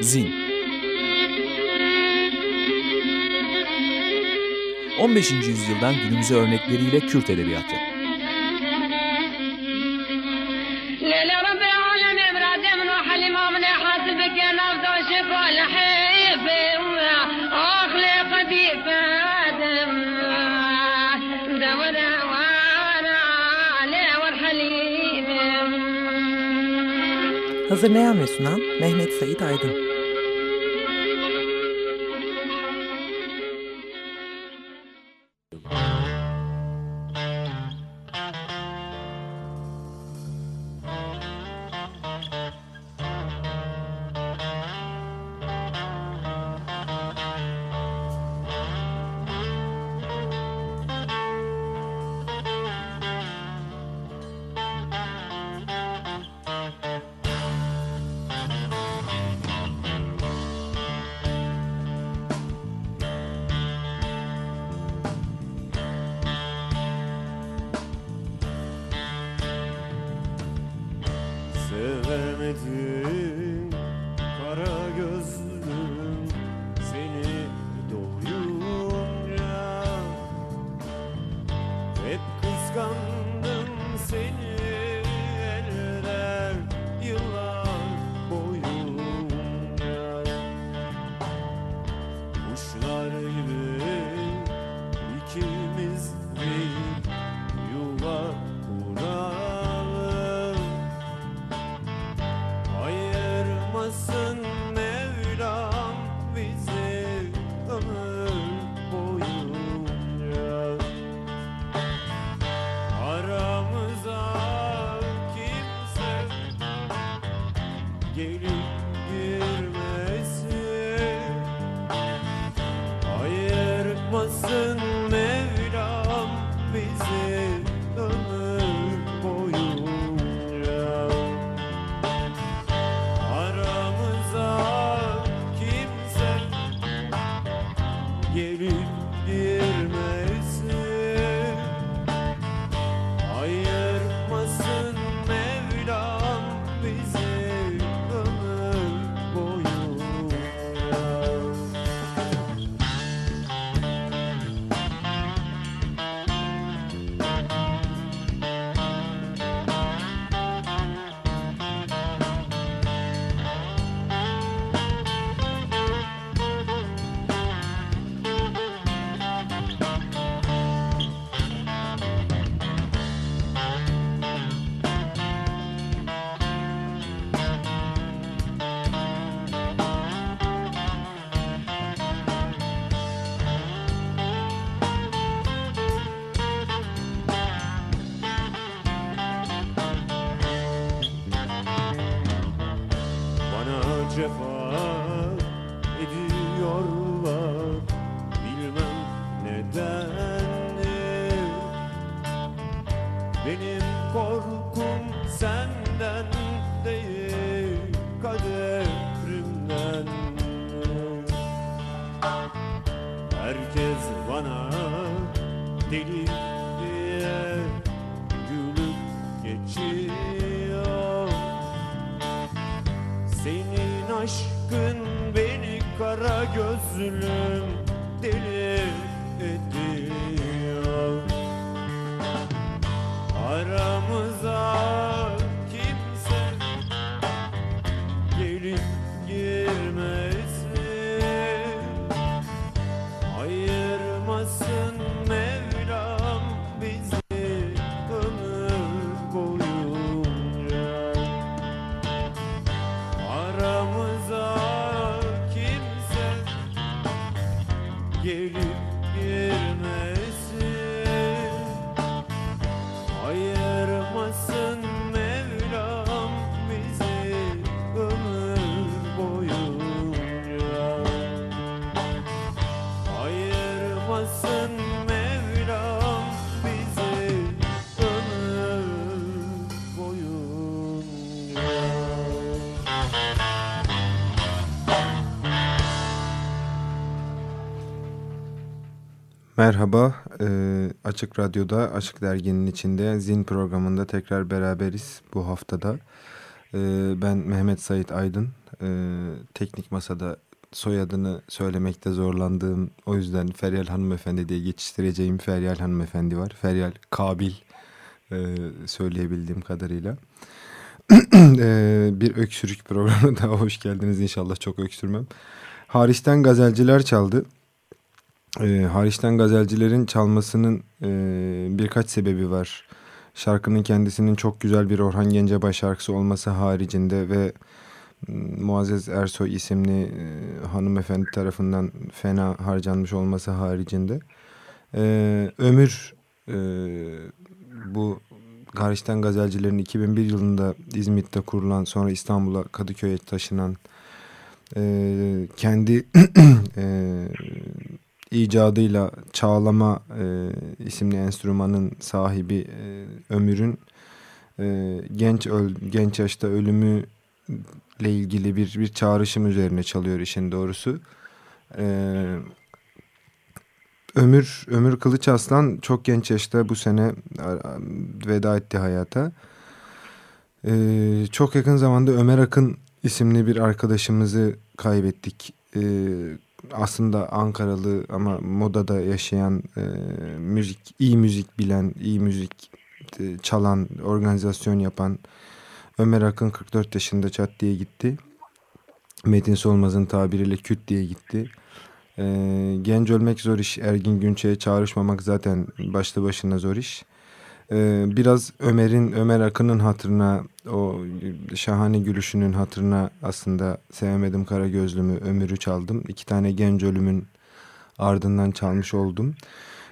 Zin 15. yüzyıldan günümüze örnekleriyle Kürt Edebiyatı Hazırlayan ve sunan Mehmet Sait Aydın. Merhaba, e, Açık Radyo'da, Açık Dergi'nin içinde Zin programında tekrar beraberiz bu haftada. ben Mehmet Sait Aydın. teknik masada soyadını söylemekte zorlandığım o yüzden Feryal Hanımefendi diye geçiştireceğim Feryal Hanımefendi var. Feryal Kabil söyleyebildiğim kadarıyla. bir öksürük programı daha hoş geldiniz. İnşallah çok öksürmem. Hariçten gazelciler çaldı. E, hariçten gazelcilerin çalmasının e, birkaç sebebi var. Şarkının kendisinin çok güzel bir Orhan Gencebay şarkısı olması haricinde ve Muazzez Ersoy isimli e, hanımefendi tarafından fena harcanmış olması haricinde. E, ömür e, bu Hariçten Gazelcilerin 2001 yılında İzmit'te kurulan sonra İstanbul'a Kadıköy'e taşınan e, kendi icadıyla Çağlama e, isimli enstrümanın sahibi e, Ömür'ün e, genç öl, genç yaşta ölümü ile ilgili bir bir çağrışım üzerine çalıyor işin doğrusu. Ee, Ömür Ömür Kılıç Aslan çok genç yaşta bu sene veda etti hayata. Ee, çok yakın zamanda Ömer Akın isimli bir arkadaşımızı kaybettik. Ee, aslında Ankaralı ama modada yaşayan e, müzik, iyi müzik bilen, iyi müzik e, çalan, organizasyon yapan Ömer Akın 44 yaşında çat diye gitti. Metin Solmaz'ın tabiriyle küt diye gitti. E, genç ölmek zor iş. Ergin Günçe'ye çağrışmamak zaten başlı başına zor iş. E, biraz Ömer'in, Ömer Akın'ın hatırına, o şahane gülüşünün hatırına aslında Sevmedim Kara Gözlümü, Ömür'ü çaldım. İki tane genç ölümün ardından çalmış oldum.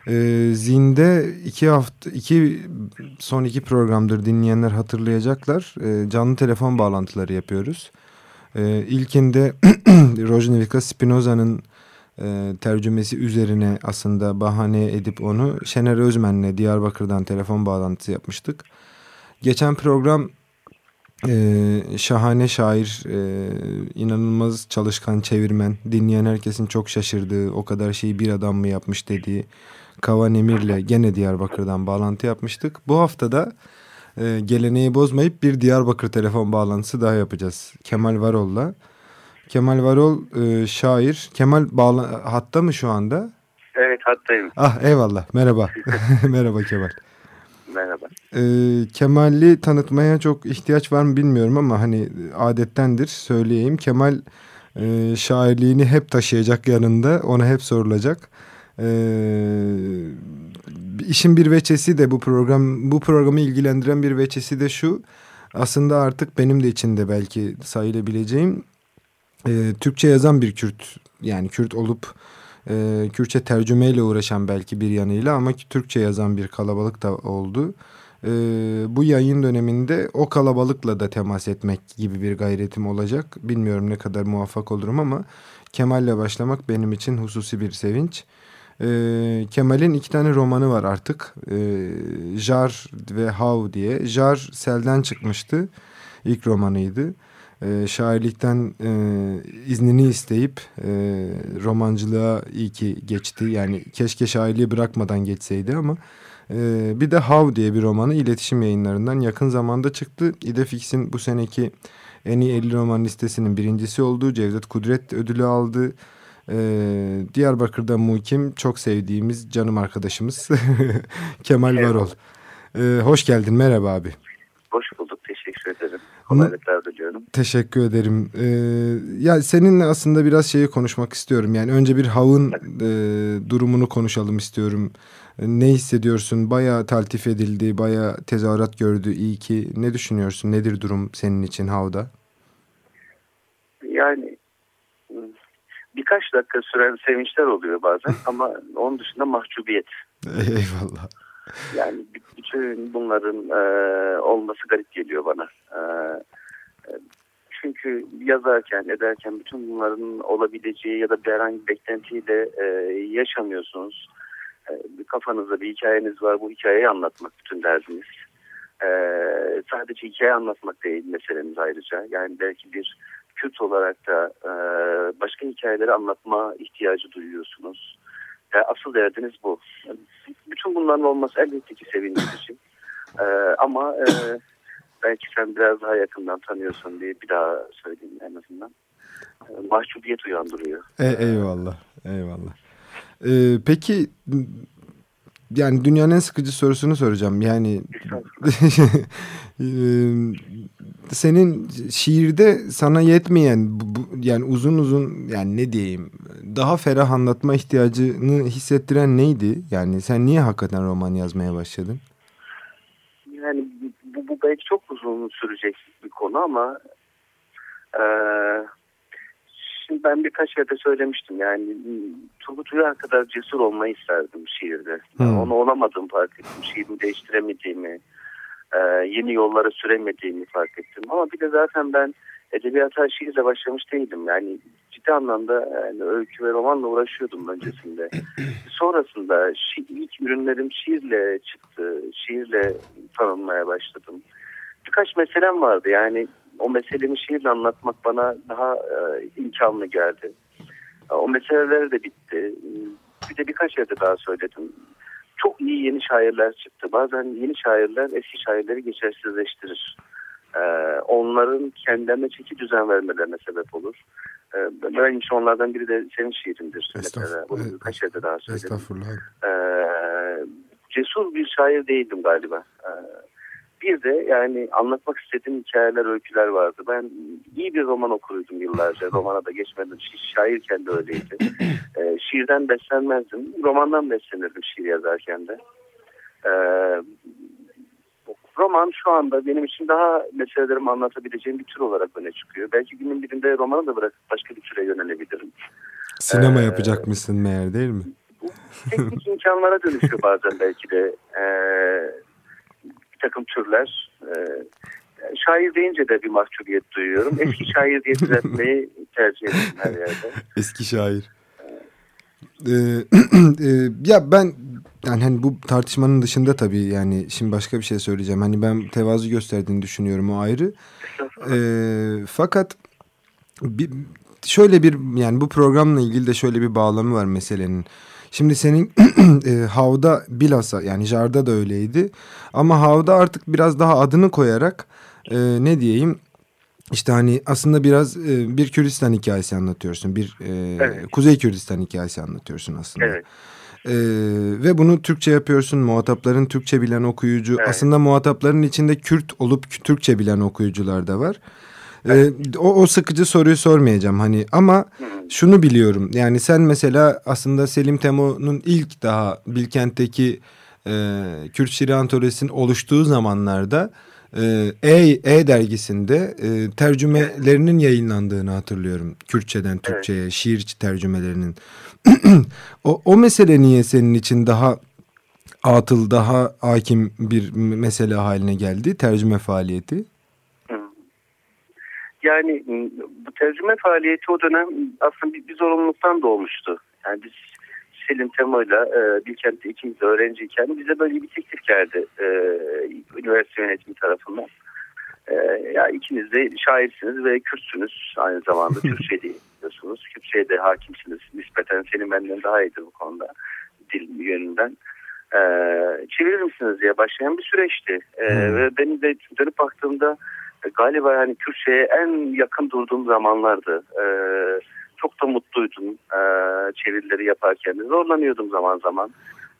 E, Zinde iki hafta, iki son iki programdır dinleyenler hatırlayacaklar. E, canlı telefon bağlantıları yapıyoruz. İlkinde Rojnevika Spinoza'nın e, tercümesi üzerine aslında bahane edip onu Şener Özmen'le Diyarbakır'dan telefon bağlantısı yapmıştık. Geçen program e, şahane şair, e, inanılmaz çalışkan çevirmen, dinleyen herkesin çok şaşırdığı, o kadar şeyi bir adam mı yapmış dediği Kavan Emir'le gene Diyarbakır'dan bağlantı yapmıştık. Bu hafta da e, geleneği bozmayıp bir Diyarbakır telefon bağlantısı daha yapacağız. Kemal Varol'la. Kemal Varol e, şair. Kemal bağla hatta mı şu anda? Evet hattayım. Ah eyvallah merhaba. merhaba Kemal. Merhaba. E, Kemal'i tanıtmaya çok ihtiyaç var mı bilmiyorum ama hani adettendir söyleyeyim. Kemal e, şairliğini hep taşıyacak yanında ona hep sorulacak. Ee, işin bir veçesi de bu program bu programı ilgilendiren bir veçesi de şu. Aslında artık benim de içinde belki sayılabileceğim e, Türkçe yazan bir Kürt yani Kürt olup e, Kürtçe tercümeyle uğraşan belki bir yanıyla ama Türkçe yazan bir kalabalık da oldu. E, bu yayın döneminde o kalabalıkla da temas etmek gibi bir gayretim olacak. Bilmiyorum ne kadar muvaffak olurum ama Kemal'le başlamak benim için hususi bir sevinç. E, Kemal'in iki tane romanı var artık. E, Jar ve Hav diye. Jar Sel'den çıkmıştı. İlk romanıydı. E, şairlikten e, iznini isteyip e, romancılığa iyi ki geçti. Yani keşke şairliği bırakmadan geçseydi ama... Ee, bir de Hav diye bir romanı iletişim yayınlarından yakın zamanda çıktı. İdefix'in bu seneki en iyi 50 roman listesinin birincisi olduğu Cevdet Kudret ödülü aldı. Ee, Diyarbakır'da mukim çok sevdiğimiz canım arkadaşımız Kemal evet. Varol. Ee, hoş geldin merhaba abi. Hoş bulduk. Kolaylıklar diliyorum. Teşekkür ederim. Ee, ya seninle aslında biraz şeyi konuşmak istiyorum. Yani önce bir havın e, durumunu konuşalım istiyorum. Ne hissediyorsun? Bayağı taltif edildi, bayağı tezahürat gördü. İyi ki. Ne düşünüyorsun? Nedir durum senin için havda? Yani birkaç dakika süren sevinçler oluyor bazen ama onun dışında mahcubiyet. Eyvallah. Yani bütün bunların e, olması garip geliyor bana. E, e, çünkü yazarken, ederken bütün bunların olabileceği ya da bir herhangi bir beklentiyle e, yaşamıyorsunuz. E, kafanızda bir hikayeniz var, bu hikayeyi anlatmak bütün derdiniz. E, sadece hikaye anlatmak değil meselemiz ayrıca. Yani belki bir Kürt olarak da e, başka hikayeleri anlatma ihtiyacı duyuyorsunuz. E, asıl derdiniz bu. Bütün bunların olması elbette ki sevindirici. E, ama e, belki sen biraz daha yakından tanıyorsun diye bir daha söyleyeyim en azından. E, mahcubiyet uyandırıyor. E, eyvallah, eyvallah. Ee, peki yani dünyanın en sıkıcı sorusunu soracağım. Yani senin şiirde sana yetmeyen bu, yani uzun uzun yani ne diyeyim daha ferah anlatma ihtiyacını hissettiren neydi? Yani sen niye hakikaten roman yazmaya başladın? Yani bu, bu belki çok uzun sürecek bir konu ama e, şimdi ben birkaç yerde söylemiştim yani Turgut Uyar kadar cesur olmayı isterdim şiirde. Hmm. Onu olamadığımı fark ettim. Şiirimi değiştiremediğimi, e, yeni yollara süremediğimi fark ettim. Ama bir de zaten ben edebiyata şiirle başlamış değilim. Yani ciddi anlamda yani öykü ve romanla uğraşıyordum öncesinde. Sonrasında şi ilk ürünlerim şiirle çıktı. Şiirle tanınmaya başladım. Birkaç meselem vardı yani o meselemi şiirle anlatmak bana daha e, imkanlı geldi. O meseleler de bitti. Bir de birkaç yerde daha söyledim. Çok iyi yeni şairler çıktı. Bazen yeni şairler eski şairleri geçersizleştirir. Ee, onların kendilerine çeki düzen vermelerine sebep olur. Ee, ben işte onlardan biri de senin şiirindir. Mesela. Bunu birkaç yerde daha söyledim. Estağfurullah. Ee, cesur bir şair değildim galiba. Ee, bir de yani anlatmak istediğim hikayeler, öyküler vardı. Ben iyi bir roman okuruydum yıllarca. Romana da geçmedim. Şairken de öyleydi. E, şiirden beslenmezdim. Romandan beslenirdim şiir yazarken de. E, roman şu anda benim için daha meselelerimi anlatabileceğim bir tür olarak öne çıkıyor. Belki günün birinde romanı da bırakıp başka bir türe yönelebilirim. Sinema ee, yapacak mısın meğer değil mi? Teknik imkanlara dönüşüyor bazen belki de. Ee, bir takım türler. E, şair deyince de bir mahcubiyet duyuyorum. Eski şair diye düzeltmeyi tercih ettim her yerde. Eski şair. Ee, e, ya ben yani hani bu tartışmanın dışında tabii yani şimdi başka bir şey söyleyeceğim. Hani ben tevazu gösterdiğini düşünüyorum o ayrı. Ee, fakat bir, şöyle bir yani bu programla ilgili de şöyle bir bağlamı var meselenin. Şimdi senin e, Hav'da bilhassa yani Jar'da da öyleydi. Ama Hav'da artık biraz daha adını koyarak e, ne diyeyim işte hani aslında biraz e, bir Kürdistan hikayesi anlatıyorsun. Bir e, evet. Kuzey Kürdistan hikayesi anlatıyorsun aslında. Evet. Ee, ve bunu Türkçe yapıyorsun. Muhatapların Türkçe bilen okuyucu. Evet. Aslında muhatapların içinde Kürt olup Türkçe bilen okuyucular da var. Evet. Ee, o, o sıkıcı soruyu sormayacağım hani ama şunu biliyorum yani sen mesela aslında Selim Temo'nun ilk daha Bilkent'teki e, Kürt şiir antolojisinin oluştuğu zamanlarda e, e, e dergisinde e, tercümelerinin yayınlandığını hatırlıyorum. Kürtçeden Türkçe'ye evet. şiir tercümelerinin. o, o mesele niye senin için daha atıl, daha hakim bir mesele haline geldi tercüme faaliyeti? Yani bu tercüme faaliyeti o dönem aslında bir, bir zorunluluktan doğmuştu. Yani biz Selim Temo'yla e, Bilkent'te ikimiz öğrenciyken bize böyle bir teklif geldi e, üniversite yönetimi tarafından. E, ya ikiniz de şairsiniz ve Kürtsünüz aynı zamanda Türkçe diyorsunuz. Kürtçe'ye de hakimsiniz. Nispeten senin benden daha iyidir bu konuda dil yönünden. E, çevirir misiniz diye başlayan bir süreçti. E, hmm. Ve benim de dönüp baktığımda galiba yani Kürtçe'ye en yakın durduğum zamanlardı. E, çok da mutluydum e, çevirileri yaparken. Zorlanıyordum zaman zaman.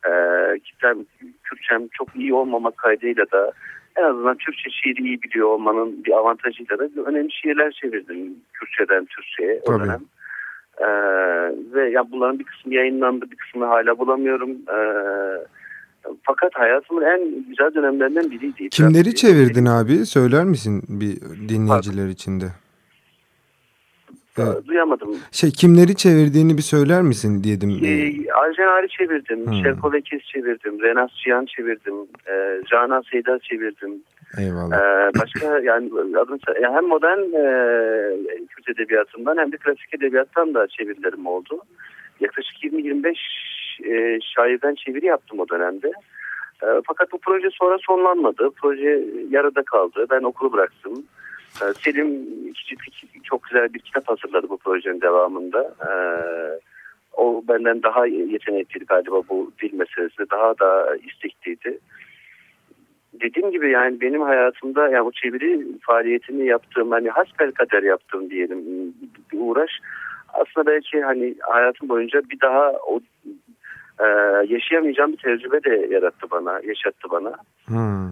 E, kitlem, Kürtçem çok iyi olmamak kaydıyla da en azından Türkçe şiiri iyi biliyor olmanın bir avantajıyla da önemli şiirler çevirdim Kürtçeden Türkçe'ye o dönem. Ee, ve ya bunların bir kısmı yayınlandı, bir kısmını hala bulamıyorum. Ee, fakat hayatımın en güzel dönemlerinden biriydi. Kimleri çevirdin abi? Söyler misin bir dinleyiciler içinde? Evet. Duyamadım. Şey kimleri çevirdiğini bir söyler misin diyedim. Ee, Arjen çevirdim. Hmm. Şevko Lekes çevirdim. Renas Cihan çevirdim. Ee, Canan Seyda çevirdim. Eyvallah. Ee, başka yani adını, hem modern e, Kürt edebiyatından hem de klasik edebiyattan da çevirilerim oldu. Yaklaşık 20-25 e, şairden çeviri yaptım o dönemde. E, fakat bu proje sonra sonlanmadı. Proje yarıda kaldı. Ben okulu bıraktım. E, Selim çok güzel bir kitap hazırladı bu projenin devamında. E, o benden daha yetenekliydi galiba bu dil meselesinde. Daha da istekliydi. dediğim gibi yani benim hayatımda yani bu çeviri faaliyetini yaptığım hani hasbel kader yaptığım diyelim bir uğraş aslında belki hani hayatım boyunca bir daha o e, yaşayamayacağım bir tecrübe de yarattı bana, yaşattı bana. Hmm.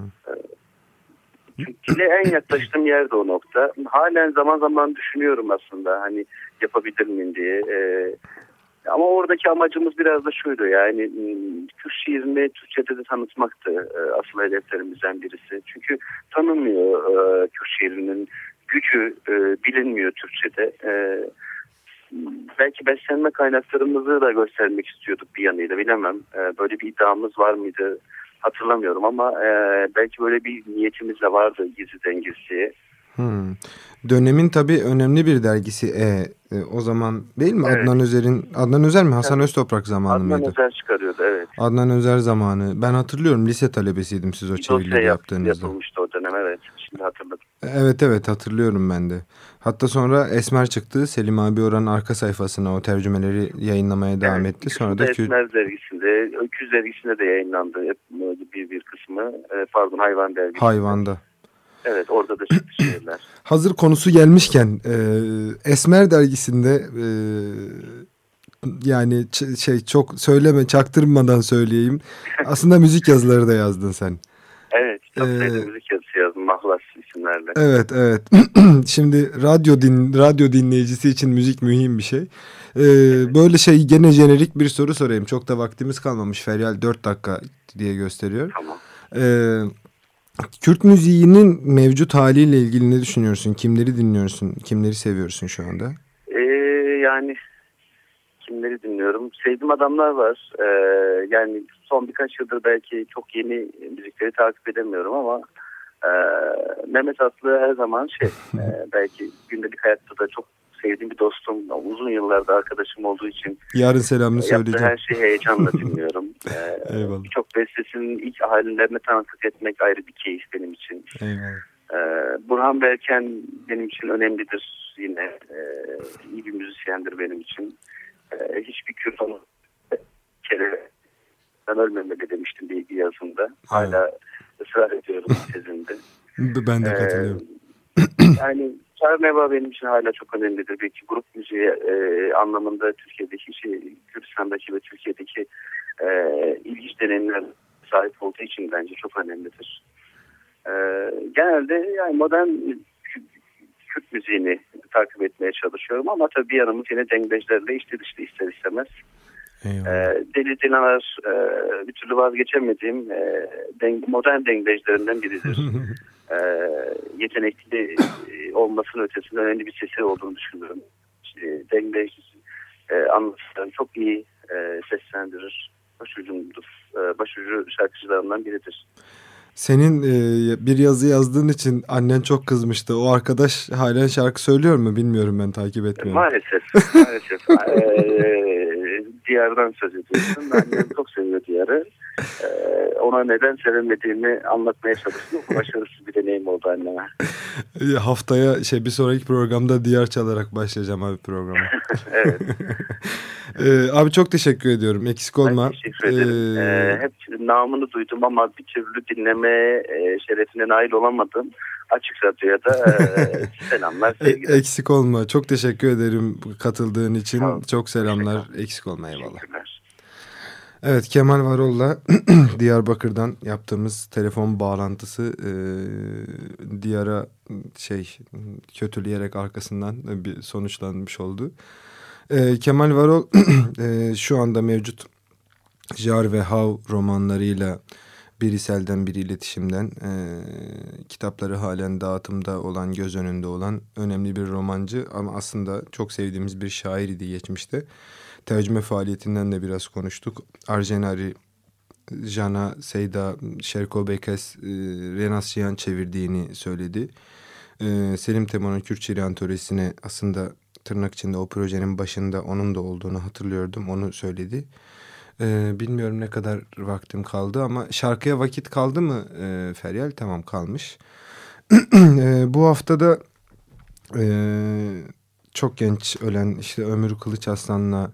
Çünkü dile en yaklaştığım yer de o nokta. Halen zaman zaman düşünüyorum aslında hani yapabilir miyim diye. E, ama oradaki amacımız biraz da şuydu yani ıı, Kürt şiirini Türkçe'de de tanıtmaktı e, asıl hedeflerimizden birisi. Çünkü tanınmıyor e, Kürt şiirinin gücü e, bilinmiyor Türkçe'de. E, belki beslenme kaynaklarımızı da göstermek istiyorduk bir yanıyla bilemem. E, böyle bir iddiamız var mıydı hatırlamıyorum ama e, belki böyle bir niyetimiz de vardı gizliden gizliye. Hmm. Dönemin tabii önemli bir dergisi E. e o zaman değil mi? Evet. Adnan Özer'in Adnan Özer mi? Hasan evet. Öztoprak zamanı Adnan mıydı? Adnan Özer çıkarıyordu evet. Adnan Özer zamanı. Ben hatırlıyorum lise talebesiydim siz o çevirileri yaptığınızda. Yapılmıştı o dönem evet. Şimdi hatırladım. Evet evet hatırlıyorum ben de. Hatta sonra Esmer çıktı. Selim abi oranın arka sayfasına o tercümeleri yayınlamaya devam evet, etti. Sonra da Esmer dergisinde, Öküz dergisinde de yayınlandı bir bir kısmı. E, pardon Hayvan dergisinde. Hayvanda. Evet orada da çıktı şiirler. Hazır konusu gelmişken e, Esmer dergisinde e, yani şey çok söyleme çaktırmadan söyleyeyim. Aslında müzik yazıları da yazdın sen. Evet çok ee, müzik mahlas isimlerle. Evet evet. Şimdi radyo din radyo dinleyicisi için müzik mühim bir şey. Ee, evet. Böyle şey gene jenerik bir soru sorayım. Çok da vaktimiz kalmamış. Feryal 4 dakika diye gösteriyor. Tamam. Ee, Kürt müziğinin mevcut haliyle ilgili ne düşünüyorsun? Kimleri dinliyorsun? Kimleri seviyorsun şu anda? Ee, yani kimleri dinliyorum? Sevdiğim adamlar var. Ee, yani son birkaç yıldır belki çok yeni müzikleri takip edemiyorum ama e, Mehmet Aslı her zaman şey e, belki gündelik hayatta da çok sevdiğim bir dostum. Uzun yıllarda arkadaşım olduğu için. Yarın selamını söyleyeceğim. her şeyi heyecanla dinliyorum. ee, Eyvallah. Birçok bestesinin ilk halinlerine tanıklık etmek ayrı bir keyif benim için. Eyvallah. Ee, Burhan Berken benim için önemlidir yine. Ee, iyi bir müzisyendir benim için. Ee, hiçbir Kürt kere ben ölmemeli demiştim bir yazımda. Hala ısrar ediyorum tezimde. Ben de katılıyorum. Ee, yani Çarneva benim için hala çok önemlidir. Belki grup müziği e, anlamında Türkiye'deki şey, Kürdistan'daki ve Türkiye'deki e, ilginç deneyimler sahip olduğu için bence çok önemlidir. E, genelde yani modern Kürt müziğini takip etmeye çalışıyorum ama tabii bir yanımız yine dengbejlerle işte dışta ister istemez. E, Deli Dilanar e, bir türlü vazgeçemediğim e, deng, modern dengbejlerinden biridir. e, yetenekli e, olmasının ötesinde önemli bir sesi olduğunu düşünüyorum. İşte, dengbej e, anlatışlarını çok iyi e, seslendirir. Başucumdur. E, başucu şarkıcılarından biridir. Senin e, bir yazı yazdığın için annen çok kızmıştı. O arkadaş halen şarkı söylüyor mu bilmiyorum ben takip etmiyorum. Maalesef. maalesef. e, diyardan söz ediyorsun. Annem çok seviyor diyarı. E, ona neden sevemediğimi anlatmaya çalıştım. Başarısız bir deneyim oldu anneme. Haftaya şey bir sonraki programda diyar çalarak başlayacağım abi programı. evet. ee, abi çok teşekkür ediyorum. Eksik olma. Ben teşekkür ederim. Ee, ee, hep namını duydum ama bir türlü dinleme e, şerefine nail olamadım. Açık Radyo'ya da e, selamlar e, sevgiler. Eksik olma. Çok teşekkür ederim katıldığın için. Çok selamlar. Eksik olma eyvallah. Evet Kemal Varol'la Diyarbakır'dan yaptığımız telefon bağlantısı e, Diyar'a şey kötüleyerek arkasından bir sonuçlanmış oldu. E, Kemal Varol e, şu anda mevcut Jar ve Hav romanlarıyla Birisel'den bir iletişimden e, kitapları halen dağıtımda olan göz önünde olan önemli bir romancı ama aslında çok sevdiğimiz bir şair idi geçmişte. Tercüme faaliyetinden de biraz konuştuk. Arjenari, Jana, Seyda, Şerko Bekes, e, Renas Şiyan çevirdiğini söyledi. E, Selim Temo'nun Kürtçe Antolojisi'ne aslında tırnak içinde o projenin başında onun da olduğunu hatırlıyordum. Onu söyledi. Ee, bilmiyorum ne kadar vaktim kaldı ama şarkıya vakit kaldı mı e, Feryal? Tamam kalmış. e, bu haftada e, çok genç ölen işte Ömür Kılıç Aslan'la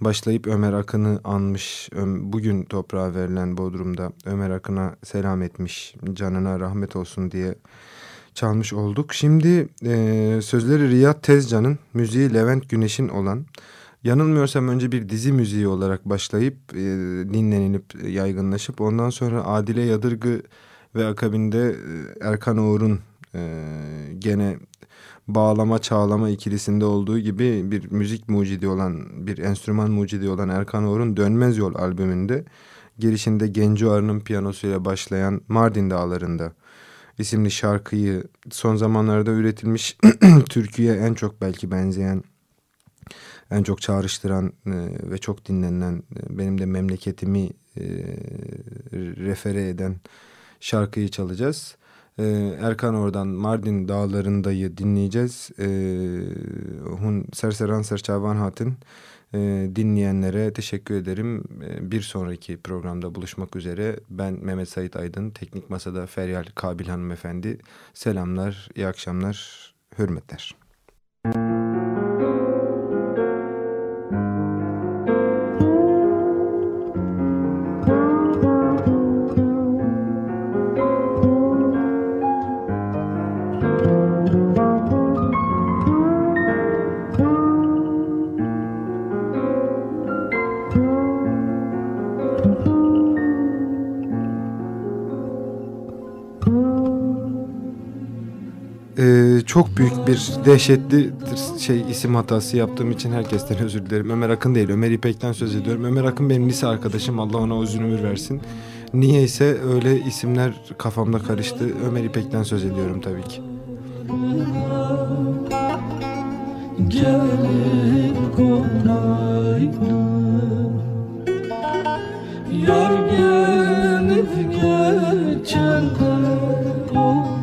başlayıp Ömer Akın'ı anmış. Bugün toprağa verilen Bodrum'da Ömer Akın'a selam etmiş. Canına rahmet olsun diye çalmış olduk. Şimdi e, sözleri Riyad Tezcan'ın, müziği Levent Güneş'in olan... Yanılmıyorsam önce bir dizi müziği olarak başlayıp e, dinlenilip yaygınlaşıp ondan sonra Adile Yadırgı ve akabinde e, Erkan Oğur'un e, gene bağlama çağlama ikilisinde olduğu gibi bir müzik mucidi olan bir enstrüman mucidi olan Erkan Oğur'un Dönmez Yol albümünde girişinde Genco Arı'nın piyanosuyla başlayan Mardin Dağları'nda isimli şarkıyı son zamanlarda üretilmiş türküye en çok belki benzeyen en çok çağrıştıran e, ve çok dinlenen e, benim de memleketimi e, refere eden şarkıyı çalacağız. E, Erkan oradan Mardin dağlarındayı dinleyeceğiz. E, hun Serseran Serçavan Hatın e, dinleyenlere teşekkür ederim. Bir sonraki programda buluşmak üzere. Ben Mehmet Sait Aydın, Teknik Masa'da Feryal Kabil Hanımefendi. Selamlar, iyi akşamlar, hürmetler. Bir dehşetli şey isim hatası yaptığım için herkesten özür dilerim. Ömer Akın değil, Ömer İpek'ten söz ediyorum. Ömer Akın benim lise arkadaşım. Allah ona uzun ömür versin. Niyeyse öyle isimler kafamda karıştı. Ömer İpek'ten söz ediyorum tabii ki. Gelip Yar gelip dalıp dalıp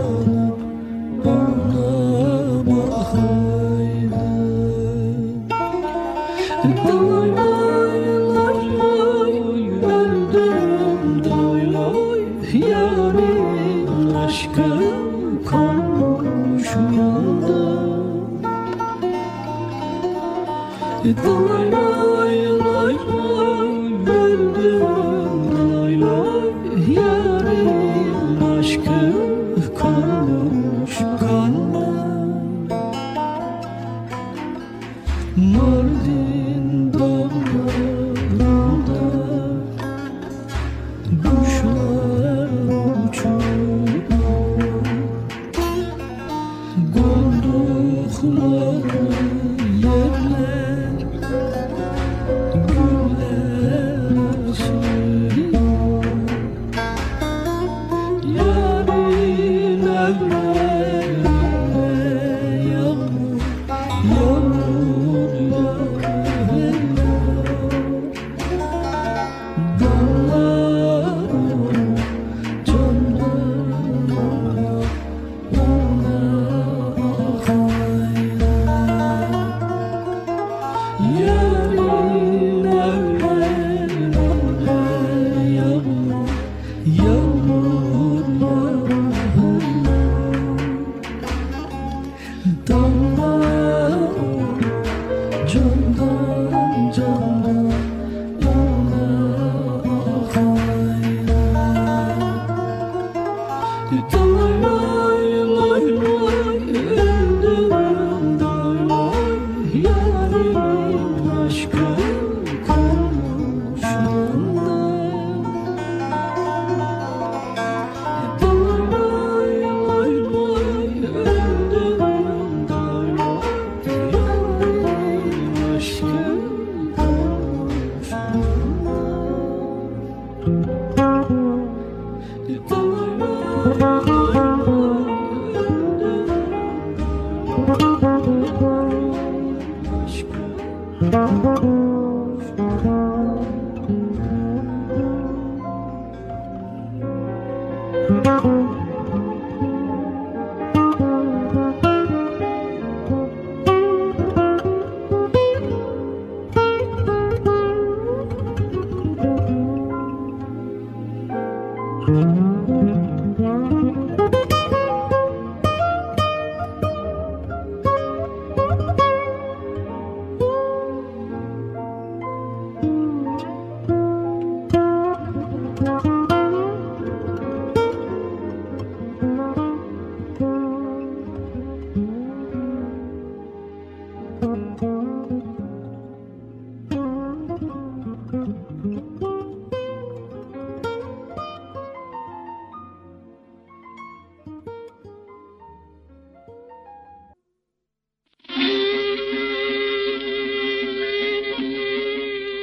oh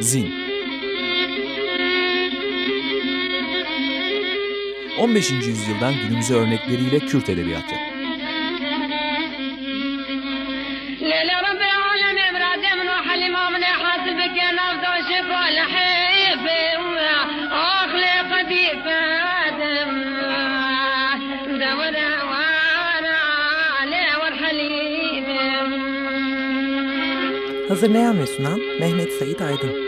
Zin 15. yüzyıldan günümüze örnekleriyle Kürt edebiyatı. Hazırlayan ve sunan Mehmet Sait Aydın.